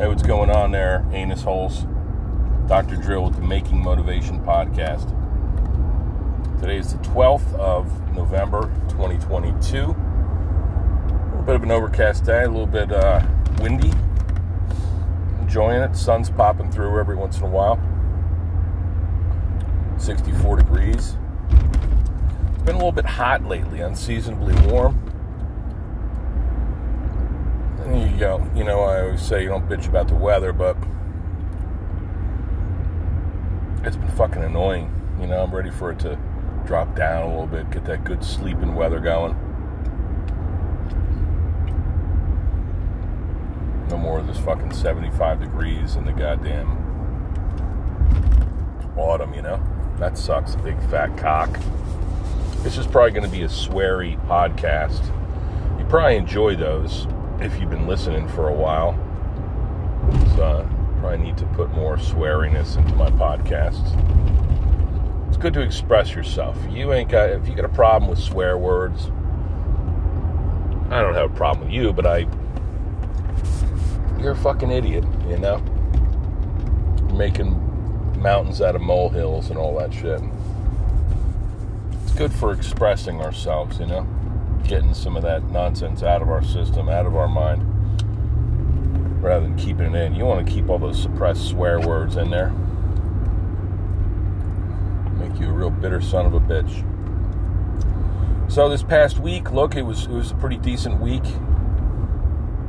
Hey, what's going on there, anus holes? Dr. Drill with the Making Motivation podcast. Today is the 12th of November, 2022. A little bit of an overcast day, a little bit uh, windy. Enjoying it. Sun's popping through every once in a while. 64 degrees. It's been a little bit hot lately, unseasonably warm. There you go. You know, I always say you don't bitch about the weather, but it's been fucking annoying. You know, I'm ready for it to drop down a little bit, get that good sleeping weather going. No more of this fucking 75 degrees in the goddamn autumn, you know? That sucks, big fat cock. This is probably going to be a sweary podcast. You probably enjoy those if you've been listening for a while. Uh, probably need to put more sweariness into my podcasts. It's good to express yourself. You ain't got if you got a problem with swear words. I don't have a problem with you, but I you're a fucking idiot, you know? Making mountains out of molehills and all that shit. It's good for expressing ourselves, you know? Getting some of that nonsense out of our system, out of our mind, rather than keeping it in. You want to keep all those suppressed swear words in there. Make you a real bitter son of a bitch. So this past week, look, it was it was a pretty decent week.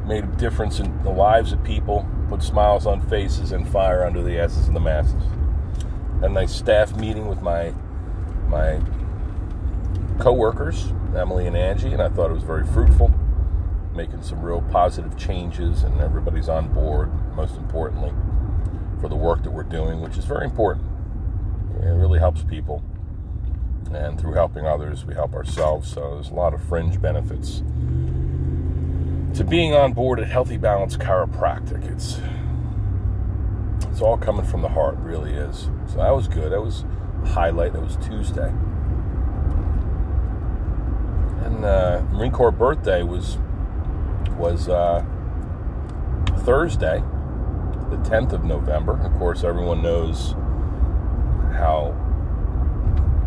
Made a difference in the lives of people, put smiles on faces and fire under the asses of the masses. Had a nice staff meeting with my my co-workers Emily and Angie, and I thought it was very fruitful, making some real positive changes, and everybody's on board, most importantly, for the work that we're doing, which is very important. It really helps people. And through helping others, we help ourselves. So there's a lot of fringe benefits to being on board at Healthy Balance Chiropractic. It's it's all coming from the heart, really is. So that was good. That was a highlight. That was Tuesday and uh, Marine Corps birthday was was uh, Thursday, the 10th of November. Of course, everyone knows how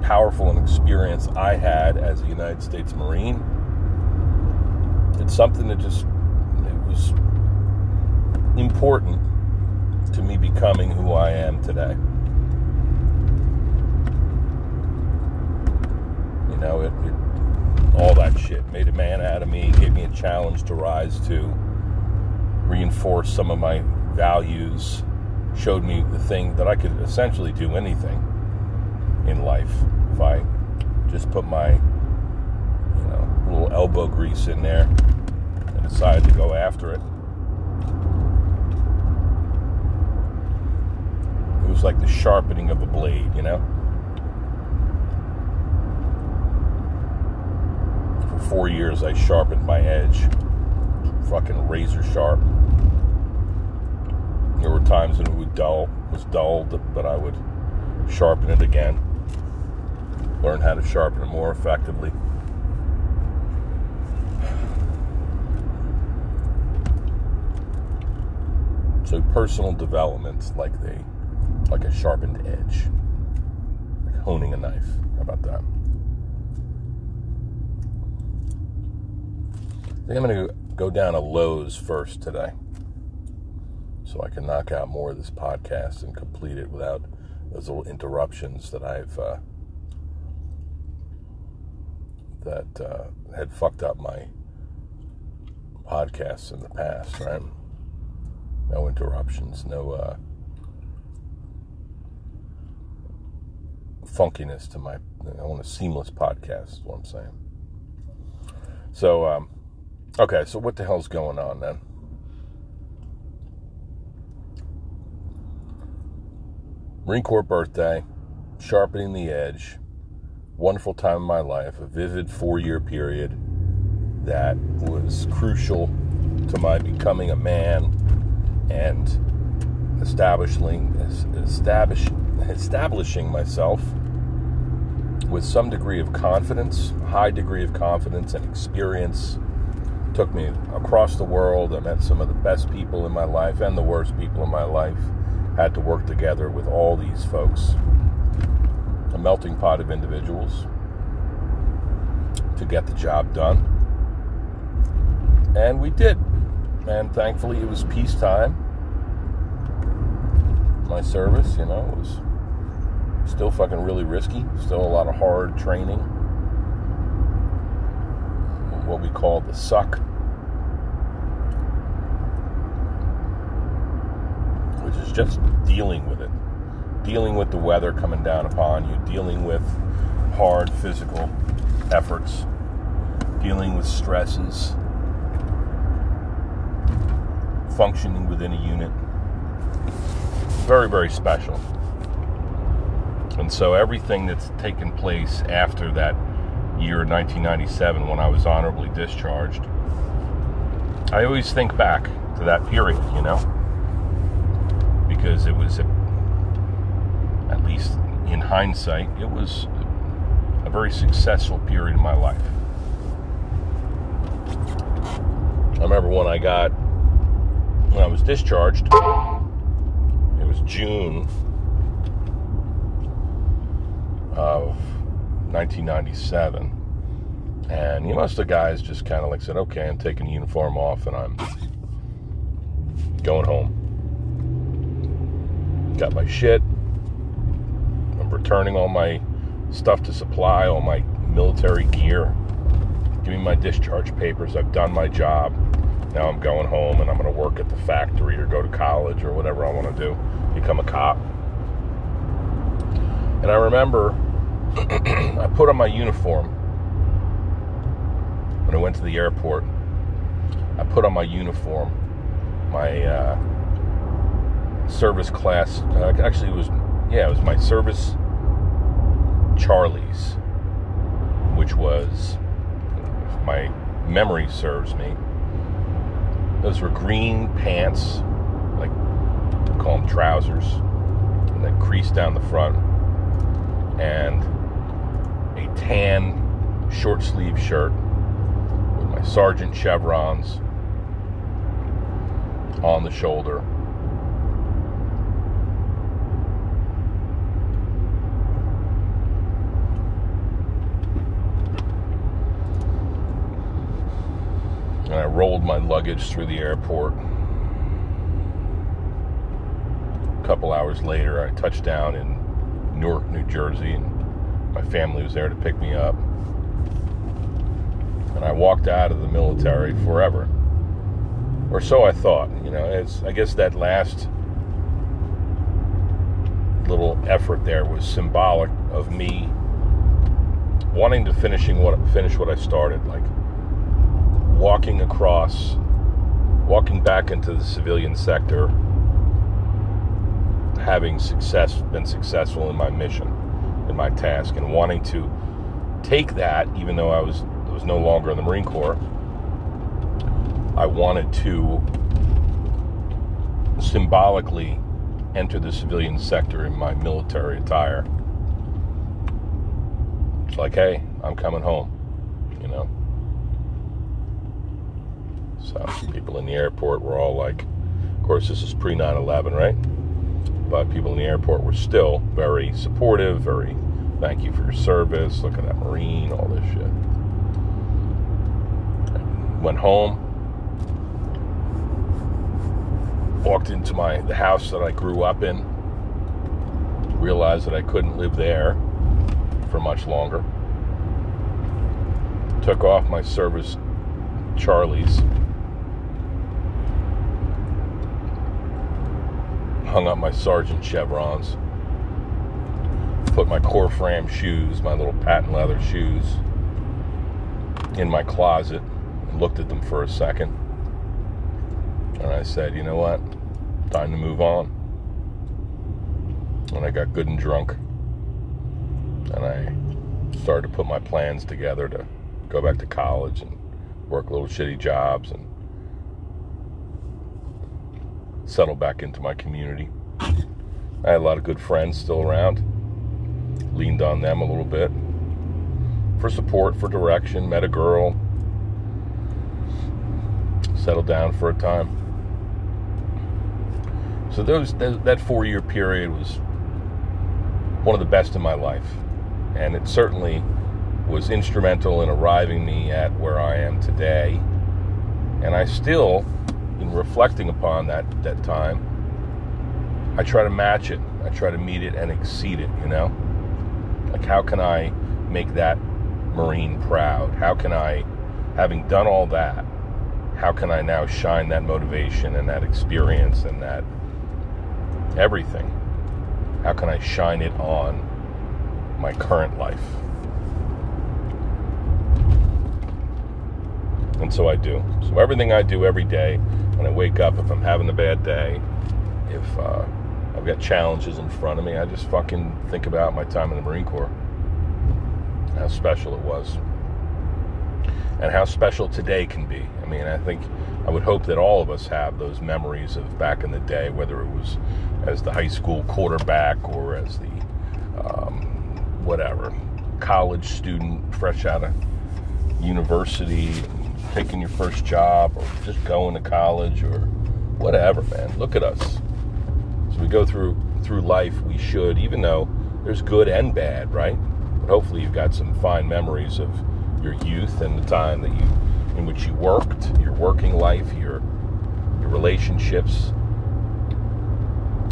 powerful an experience I had as a United States Marine. It's something that just it was important to me becoming who I am today. You know, it, it shit. Made a man out of me, gave me a challenge to rise to, reinforce some of my values, showed me the thing that I could essentially do anything in life if I just put my, you know, little elbow grease in there and decided to go after it. It was like the sharpening of a blade, you know? Four years, I sharpened my edge. Fucking razor sharp. There were times when it would dull, was dulled, but I would sharpen it again. Learn how to sharpen it more effectively. So personal development, like they, like a sharpened edge, like honing a knife. How about that? I think I'm going to go down a Lowe's first today so I can knock out more of this podcast and complete it without those little interruptions that I've uh, that uh, had fucked up my podcasts in the past, right? No interruptions, no uh, funkiness to my. I want a seamless podcast. Is what I'm saying. So. Um, Okay, so what the hell's going on then? Marine Corps birthday, sharpening the edge, wonderful time of my life, a vivid four year period that was crucial to my becoming a man and establishing establish, establishing myself with some degree of confidence, high degree of confidence and experience took me across the world. I met some of the best people in my life and the worst people in my life. Had to work together with all these folks, a melting pot of individuals, to get the job done. And we did. And thankfully, it was peacetime. My service, you know, was still fucking really risky, still a lot of hard training what we call the suck, which is just dealing with it, dealing with the weather coming down upon you, dealing with hard physical efforts, dealing with stresses, functioning within a unit. Very, very special. And so everything that's taken place after that year 1997 when I was honorably discharged, I always think back to that period, you know, because it was, a, at least in hindsight, it was a very successful period in my life. I remember when I got, when I was discharged, it was June of 1997. And you know, most of the guys just kind of like said, okay, I'm taking the uniform off and I'm going home. Got my shit. I'm returning all my stuff to supply, all my military gear. Give me my discharge papers. I've done my job. Now I'm going home and I'm going to work at the factory or go to college or whatever I want to do, become a cop. And I remember I put on my uniform when I went to the airport. I put on my uniform, my uh, service class. Uh, actually, it was yeah, it was my service Charlie's, which was, if my memory serves me, those were green pants, like call them trousers, and then crease down the front, and a tan short sleeve shirt sergeant chevrons on the shoulder. And I rolled my luggage through the airport. A couple hours later, I touched down in Newark, New Jersey, and my family was there to pick me up. I walked out of the military forever. Or so I thought. You know, it's I guess that last little effort there was symbolic of me wanting to finishing what finish what I started, like walking across walking back into the civilian sector having success been successful in my mission in my task and wanting to take that, even though I was was no longer in the Marine Corps, I wanted to symbolically enter the civilian sector in my military attire. It's like, hey, I'm coming home, you know. So people in the airport were all like, of course, this is pre 9 11, right? but people in the airport were still very supportive, very thank you for your service, look at that Marine, all this shit. Went home, walked into my the house that I grew up in, realized that I couldn't live there for much longer. Took off my service Charlie's hung up my sergeant chevrons, put my Corfam shoes, my little patent leather shoes, in my closet, looked at them for a second. And I said, you know what? Time to move on. And I got good and drunk. And I started to put my plans together to go back to college and work little shitty jobs and settle back into my community. I had a lot of good friends still around. Leaned on them a little bit for support, for direction. Met a girl. Settle down for a time. So those that four year period was one of the best in my life, and it certainly was instrumental in arriving me at where I am today. And I still, in reflecting upon that that time, I try to match it. I try to meet it and exceed it. You know, like how can I make that Marine proud? How can I, having done all that, how can I now shine that motivation and that experience and that everything? How can I shine it on my current life? And so I do. So everything I do every day, when I wake up, if I'm having a bad day, if uh, I've got challenges in front of me, I just fucking think about my time in the Marine Corps, how special it was, and how special today can be. I mean, I think I would hope that all of us have those memories of back in the day, whether it was as the high school quarterback or as the um, whatever college student fresh out of university taking your first job or just going to college or whatever, man. Look at us. As we go through through life, we should, even though there's good and bad, right? But hopefully you've got some fine memories of your youth and the time that you in which you worked, your working life, your your relationships.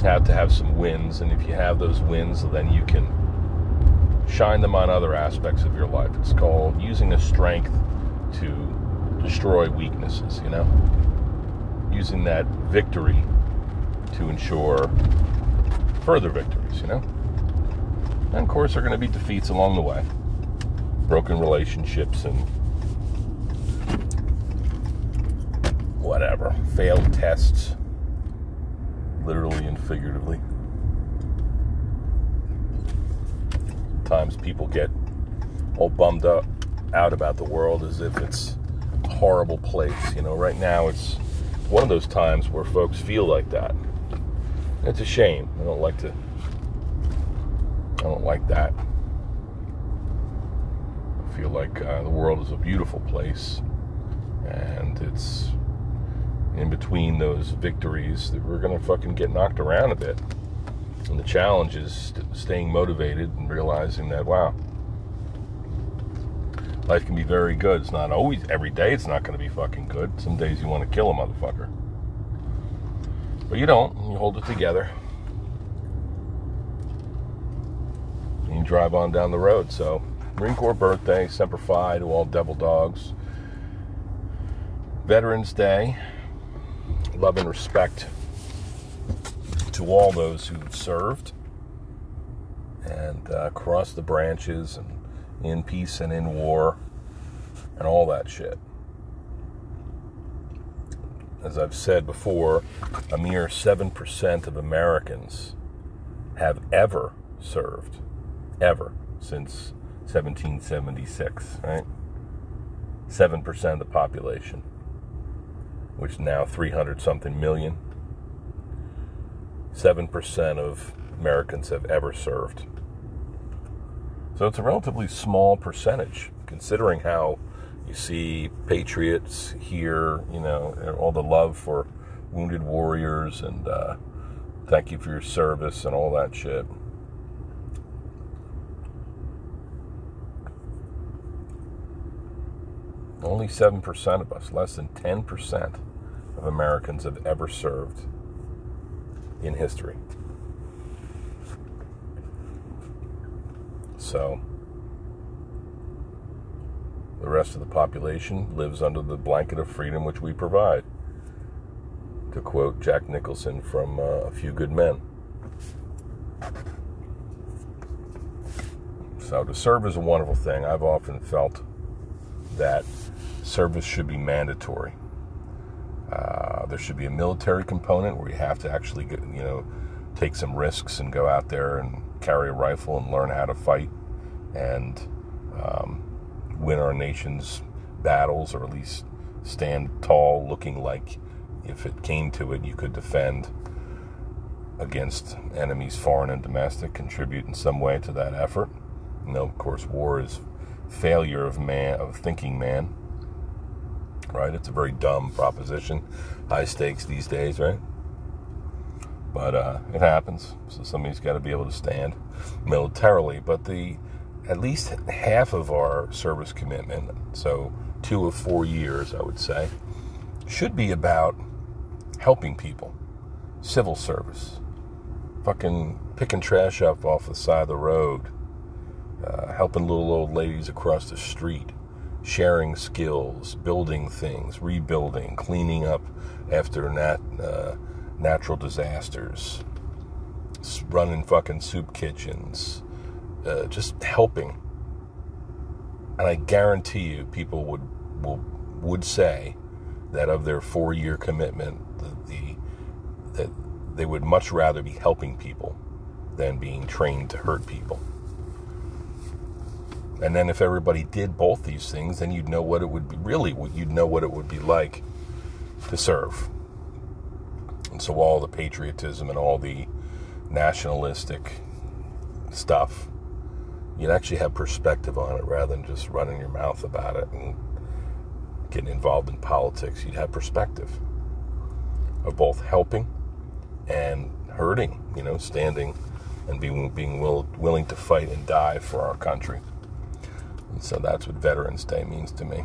Have to have some wins, and if you have those wins, then you can shine them on other aspects of your life. It's called using a strength to destroy weaknesses, you know? Using that victory to ensure further victories, you know? And of course, there are going to be defeats along the way, broken relationships, and whatever, failed tests, literally and figuratively. Times people get all bummed up out about the world as if it's a horrible place. You know, right now it's one of those times where folks feel like that. It's a shame. I don't like to. I don't like that. Feel like uh, the world is a beautiful place, and it's in between those victories that we're gonna fucking get knocked around a bit. And the challenge is st- staying motivated and realizing that wow, life can be very good. It's not always every day. It's not to be fucking good. Some days you want to kill a motherfucker, but you don't. You hold it together. And you drive on down the road. So, Marine Corps birthday, Semper Fi to all devil dogs. Veterans Day, love and respect to all those who served and uh, across the branches and in peace and in war and all that shit. As I've said before, a mere 7% of Americans have ever served, ever, since 1776, right? 7% of the population, which now 300 something million. 7% of Americans have ever served. So it's a relatively small percentage, considering how you see patriots here, you know, all the love for wounded warriors and uh, thank you for your service and all that shit. Only 7% of us, less than 10% of Americans have ever served in history. So, the rest of the population lives under the blanket of freedom which we provide. To quote Jack Nicholson from uh, A Few Good Men. So, to serve is a wonderful thing. I've often felt that service should be mandatory. Uh, there should be a military component where you have to actually, get, you know, take some risks and go out there and carry a rifle and learn how to fight and um, win our nation's battles, or at least stand tall, looking like if it came to it, you could defend against enemies, foreign and domestic, contribute in some way to that effort. You know, of course, war is failure of man, of thinking man. right? It's a very dumb proposition. High stakes these days, right? But uh, it happens. So somebody's got to be able to stand militarily. But the at least half of our service commitment, so two of four years, I would say, should be about helping people, civil service, fucking picking trash up off the side of the road, uh, helping little old ladies across the street, sharing skills, building things, rebuilding, cleaning up after nat, uh, natural disasters, running fucking soup kitchens, uh, just helping. And I guarantee you, people would will, would say that of their four year commitment, the, the that they would much rather be helping people than being trained to hurt people. And then if everybody did both these things, then you'd know what it would be really, you'd know what it would be like to serve. And so all the patriotism and all the nationalistic stuff, you'd actually have perspective on it rather than just running your mouth about it and getting involved in politics. You'd have perspective of both helping and hurting, you know, standing and being being will, willing to fight and die for our country. So that's what Veterans Day means to me.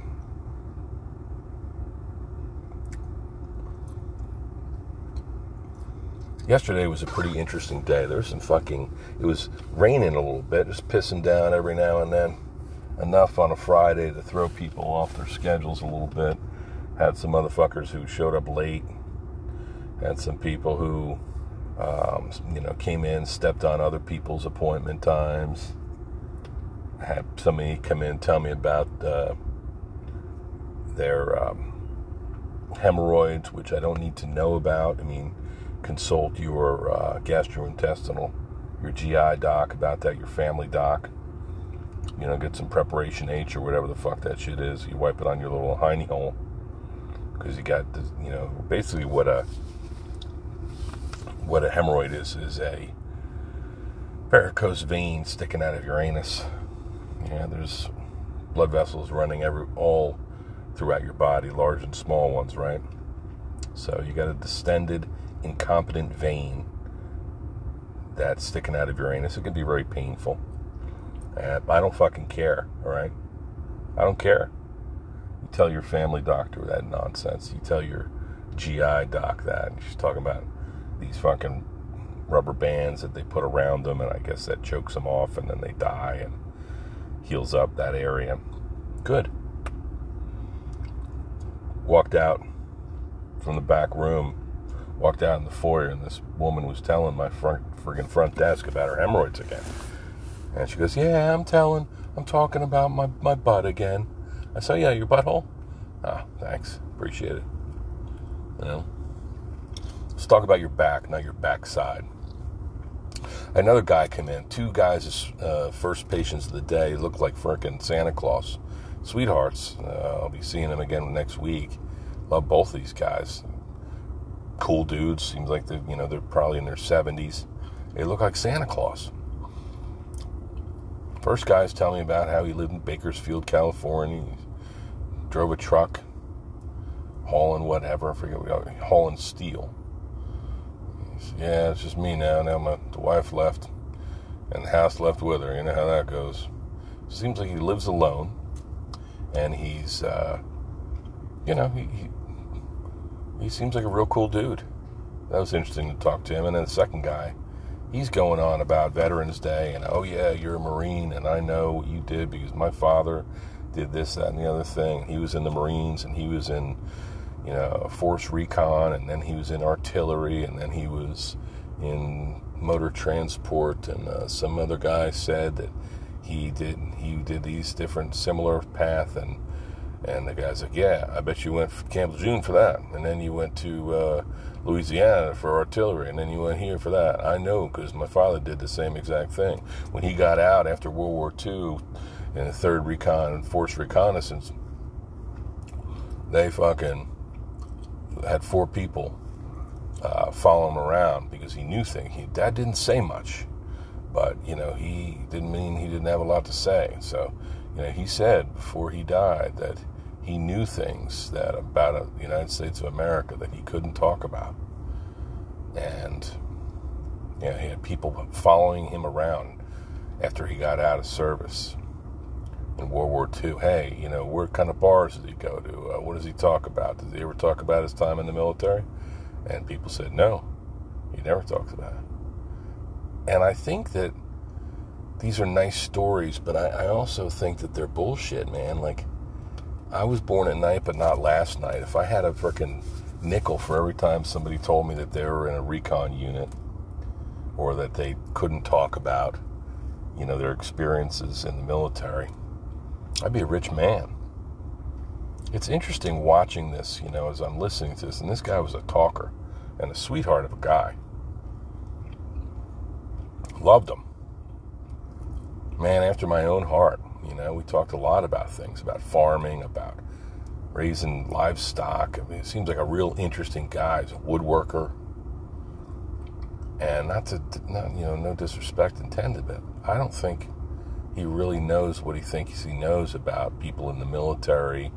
Yesterday was a pretty interesting day. There was some fucking, it was raining a little bit, just pissing down every now and then. Enough on a Friday to throw people off their schedules a little bit. Had some motherfuckers who showed up late. Had some people who, um, you know, came in, stepped on other people's appointment times had somebody come in and tell me about uh, their um, hemorrhoids, which I don't need to know about. I mean, consult your uh, gastrointestinal, your GI doc about that, your family doc. You know, get some preparation H or whatever the fuck that shit is. You wipe it on your little hiney hole because you got, this, you know, basically what a what a hemorrhoid is is a varicose vein sticking out of your anus yeah, there's blood vessels running every all throughout your body, large and small ones, right? So you got a distended, incompetent vein that's sticking out of your anus. It can be very painful. Uh, I don't fucking care, all right? I don't care. You tell your family doctor that nonsense. You tell your GI doc that. And she's talking about these fucking rubber bands that they put around them, and I guess that chokes them off, and then they die. And heals up that area. Good. Walked out from the back room, walked out in the foyer, and this woman was telling my front friggin' front desk about her hemorrhoids again. And she goes, Yeah, I'm telling, I'm talking about my, my butt again. I said, Yeah, your butthole? Ah, thanks. Appreciate it. You know? Let's talk about your back, not your backside. Another guy came in. Two guys, uh, first patients of the day, looked like frickin' Santa Claus. Sweethearts. Uh, I'll be seeing them again next week. Love both these guys. Cool dudes. Seems like they, you know, they're probably in their seventies. They look like Santa Claus. First guy's telling me about how he lived in Bakersfield, California. He drove a truck, hauling whatever. I forget, hauling steel yeah, it's just me now. Now my the wife left, and the house left with her. You know how that goes. Seems like he lives alone, and he's, uh, you know, he, he he seems like a real cool dude. That was interesting to talk to him. And then the second guy, he's going on about Veterans Day and oh yeah, you're a Marine and I know what you did because my father did this, that, and the other thing. He was in the Marines and he was in you know, force recon, and then he was in artillery, and then he was in motor transport, and uh, some other guy said that he did he did these different similar path, and and the guy's like, yeah, I bet you went to Camp Lejeune for that, and then you went to uh, Louisiana for artillery, and then you went here for that. I know because my father did the same exact thing when he got out after World War II in the Third Recon Force Reconnaissance. They fucking had four people uh, follow him around because he knew things. He, Dad didn't say much, but you know he didn't mean he didn't have a lot to say. So, you know, he said before he died that he knew things that about the United States of America that he couldn't talk about. And you know, he had people following him around after he got out of service in World War II. Hey, you know, what kind of bars does he go to? Uh, what does he talk about? Does he ever talk about his time in the military? And people said, no, he never talks about it. And I think that these are nice stories, but I, I also think that they're bullshit, man. Like, I was born at night, but not last night. If I had a freaking nickel for every time somebody told me that they were in a recon unit or that they couldn't talk about, you know, their experiences in the military, I'd be a rich man. It's interesting watching this, you know, as I'm listening to this, and this guy was a talker and a sweetheart of a guy. Loved him. Man after my own heart. You know, we talked a lot about things, about farming, about raising livestock. I mean, it seems like a real interesting guy. He's a woodworker. And not to, not, you know, no disrespect intended, but I don't think he really knows what he thinks he knows about people in the military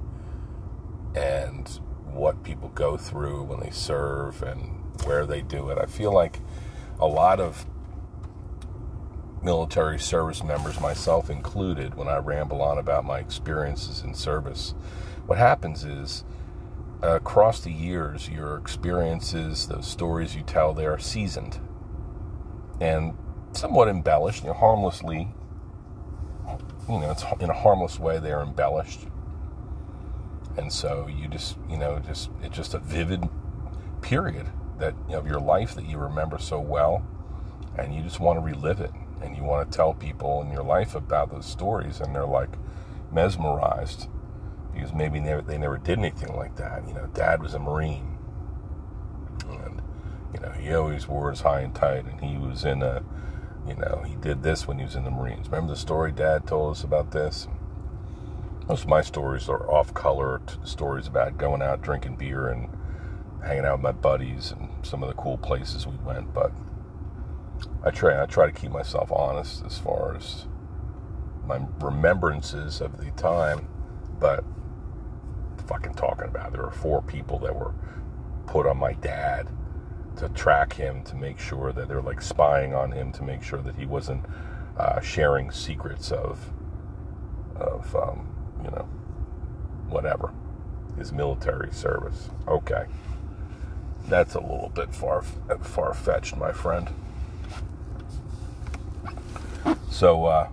and what people go through when they serve and where they do it. I feel like a lot of military service members, myself included, when I ramble on about my experiences in service, what happens is uh, across the years, your experiences, those stories you tell, they are seasoned and somewhat embellished, you know, harmlessly. You know, it's in a harmless way. They are embellished, and so you just, you know, just it's just a vivid period that you know, of your life that you remember so well, and you just want to relive it, and you want to tell people in your life about those stories, and they're like mesmerized because maybe they never, they never did anything like that. You know, Dad was a Marine, and you know, he always wore his high and tight, and he was in a, you know, he did this when he was in the Marines. Remember the story Dad told us about this? Most of my stories are off-color t- stories about going out drinking beer and hanging out with my buddies and some of the cool places we went. But I try, I try to keep myself honest as far as my remembrances of the time. But fucking talking about, there were four people that were put on my dad to track him to make sure that they're like spying on him to make sure that he wasn't uh, sharing secrets of of um, you know whatever his military service. Okay, that's a little bit far far fetched, my friend. So uh,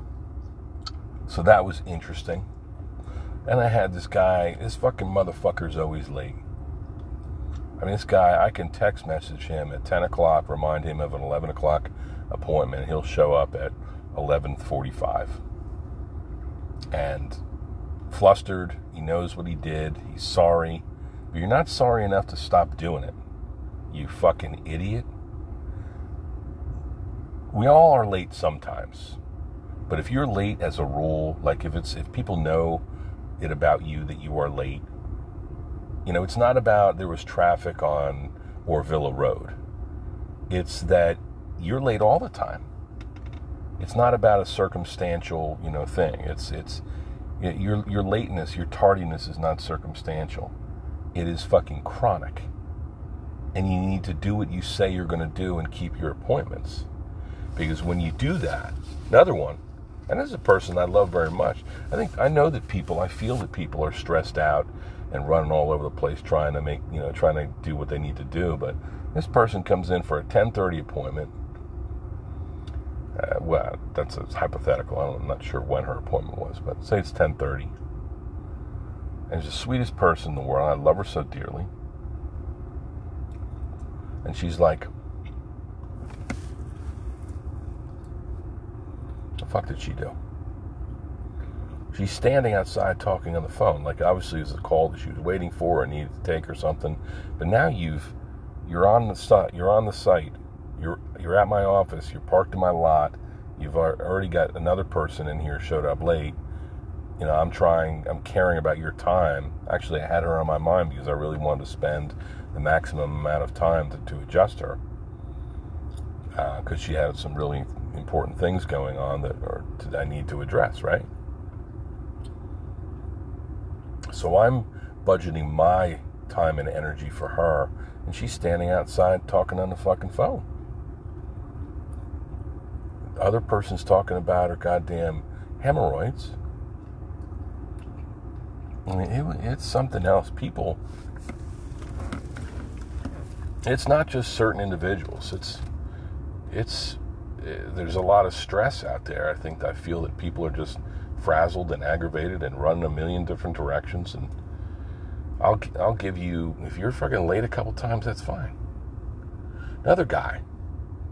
so that was interesting. And I had this guy. This fucking motherfucker's always late. I mean, this guy, I can text message him at 10 o'clock, remind him of an 11 o'clock appointment. He'll show up at 11:45, and flustered. He knows what he did. He's sorry, but you're not sorry enough to stop doing it. You fucking idiot. We all are late sometimes, but if you're late as a rule, like if it's if people know it about you that you are late you know, it's not about there was traffic on Orvilla Road. It's that you're late all the time. It's not about a circumstantial, you know, thing. It's it's your your lateness, your tardiness is not circumstantial. It is fucking chronic. And you need to do what you say you're going to do and keep your appointments. Because when you do that, another one, and as a person I love very much, I think I know that people, I feel that people are stressed out and running all over the place trying to make you know trying to do what they need to do. But this person comes in for a 10:30 appointment. Uh, well that's a hypothetical. I'm not sure when her appointment was but say it's 10:30 and she's the sweetest person in the world. I love her so dearly. And she's like the fuck did she do She's standing outside talking on the phone, like obviously it was a call that she was waiting for or needed to take or something. But now you've you're on the site. You're on the site. You're you're at my office. You're parked in my lot. You've already got another person in here showed up late. You know, I'm trying. I'm caring about your time. Actually, I had her on my mind because I really wanted to spend the maximum amount of time to, to adjust her because uh, she had some really important things going on that I need to address. Right. So I'm budgeting my time and energy for her, and she's standing outside talking on the fucking phone. The other person's talking about her goddamn hemorrhoids. I mean, it, it's something else. People, it's not just certain individuals. It's, it's, eh, there's a lot of stress out there. I think I feel that people are just frazzled and aggravated and running a million different directions. And I'll, I'll give you, if you're fucking late a couple times, that's fine. Another guy,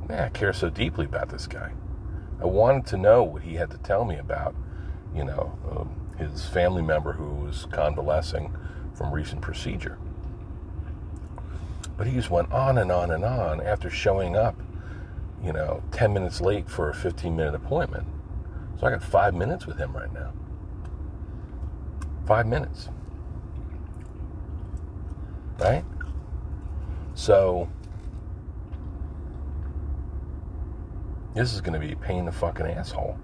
man, I care so deeply about this guy. I wanted to know what he had to tell me about, you know, um, his family member who was convalescing from recent procedure. But he just went on and on and on after showing up, you know, 10 minutes late for a 15 minute appointment. So I got five minutes with him right now. Five minutes. Right? So, this is going to be a pain in the fucking asshole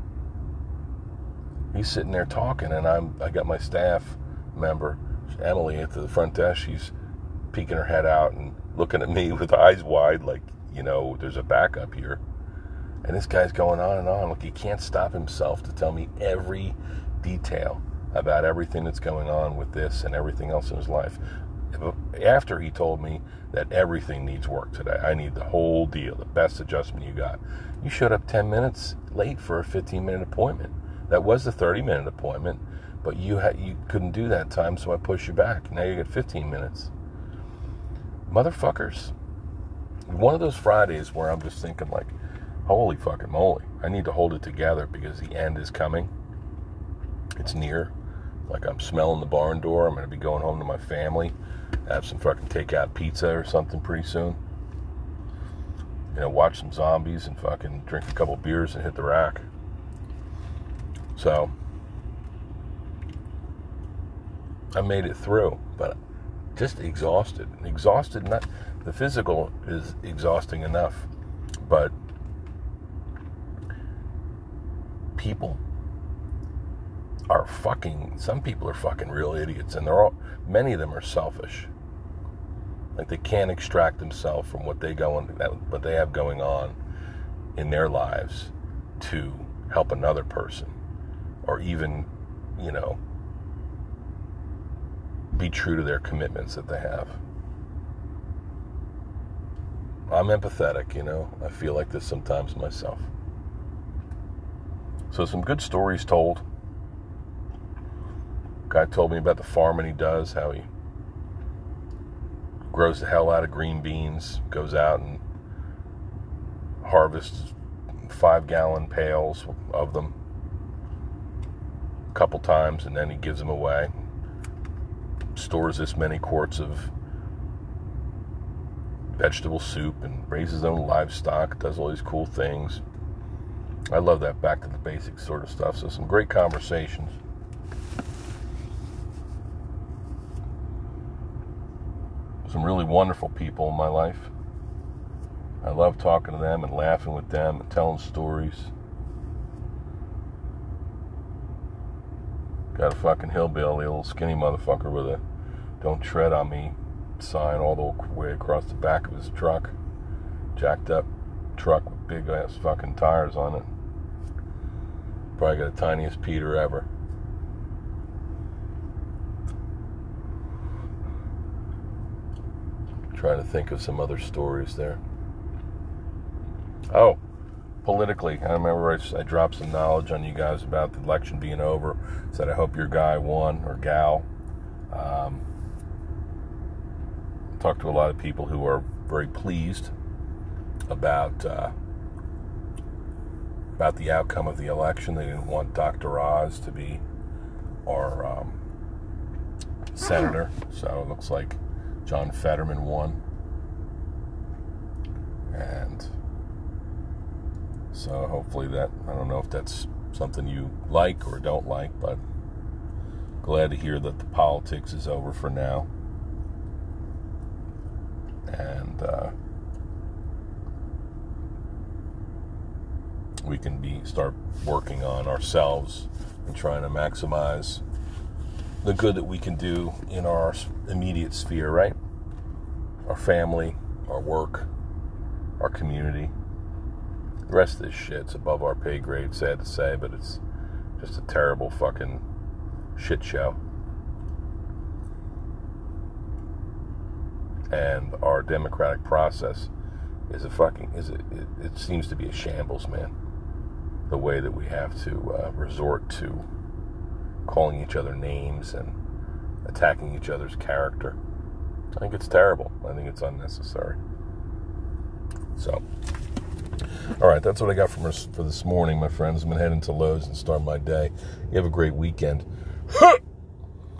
he's sitting there talking, and I'm I got my staff member Emily at the front desk. She's peeking her head out and looking at me with eyes wide, like you know, there's a backup here. And this guy's going on and on. Look, he can't stop himself to tell me every detail about everything that's going on with this and everything else in his life. After he told me that everything needs work today, I need the whole deal, the best adjustment you got. You showed up 10 minutes late for a 15 minute appointment. That was a 30 minute appointment, but you you couldn't do that time, so I pushed you back. Now you get 15 minutes. Motherfuckers. One of those Fridays where I'm just thinking like, holy fucking moly, I need to hold it together because the end is coming. It's near. Like I'm smelling the barn door. I'm gonna be going home to my family, have some fucking takeout pizza or something pretty soon. You know, watch some zombies and fucking drink a couple beers and hit the rack. So I made it through, but just exhausted. Exhausted, not the physical is exhausting enough, but people are fucking some people are fucking real idiots and they're all many of them are selfish like they can't extract themselves from what they go on what they have going on in their lives to help another person or even, you know, be true to their commitments that they have. I'm empathetic, you know. I feel like this sometimes myself. So, some good stories told. Guy told me about the farming he does, how he grows the hell out of green beans, goes out and harvests five gallon pails of them a couple times and then he gives them away. Stores this many quarts of vegetable soup and raises his own livestock, does all these cool things. I love that back to the basics sort of stuff. So, some great conversations. Some really wonderful people in my life. I love talking to them and laughing with them and telling stories. Got a fucking hillbilly, a little skinny motherfucker with a don't tread on me sign all the way across the back of his truck. Jacked up truck with big ass fucking tires on it. Probably got the tiniest Peter ever. Trying to think of some other stories there. Oh, politically. I remember I, I, dropped some knowledge on you guys about the election being over. Said I hope your guy won or gal. Um, talked to a lot of people who are very pleased about uh, about the outcome of the election. They didn't want Dr. Oz to be our um, senator, so it looks like John Fetterman won. And so hopefully that I don't know if that's something you like or don't like, but glad to hear that the politics is over for now. And uh, we can be start working on ourselves and trying to maximize the good that we can do in our immediate sphere, right? Our family, our work, our community. The rest of this shit's above our pay grade, sad to say, but it's just a terrible fucking shit show. And our democratic process is a fucking is it, it seems to be a shambles, man. The way that we have to uh, resort to calling each other names and attacking each other's character. I think it's terrible. I think it's unnecessary. So, all right, that's what I got for, for this morning, my friends. I'm to head into Lowe's and start my day. You have a great weekend.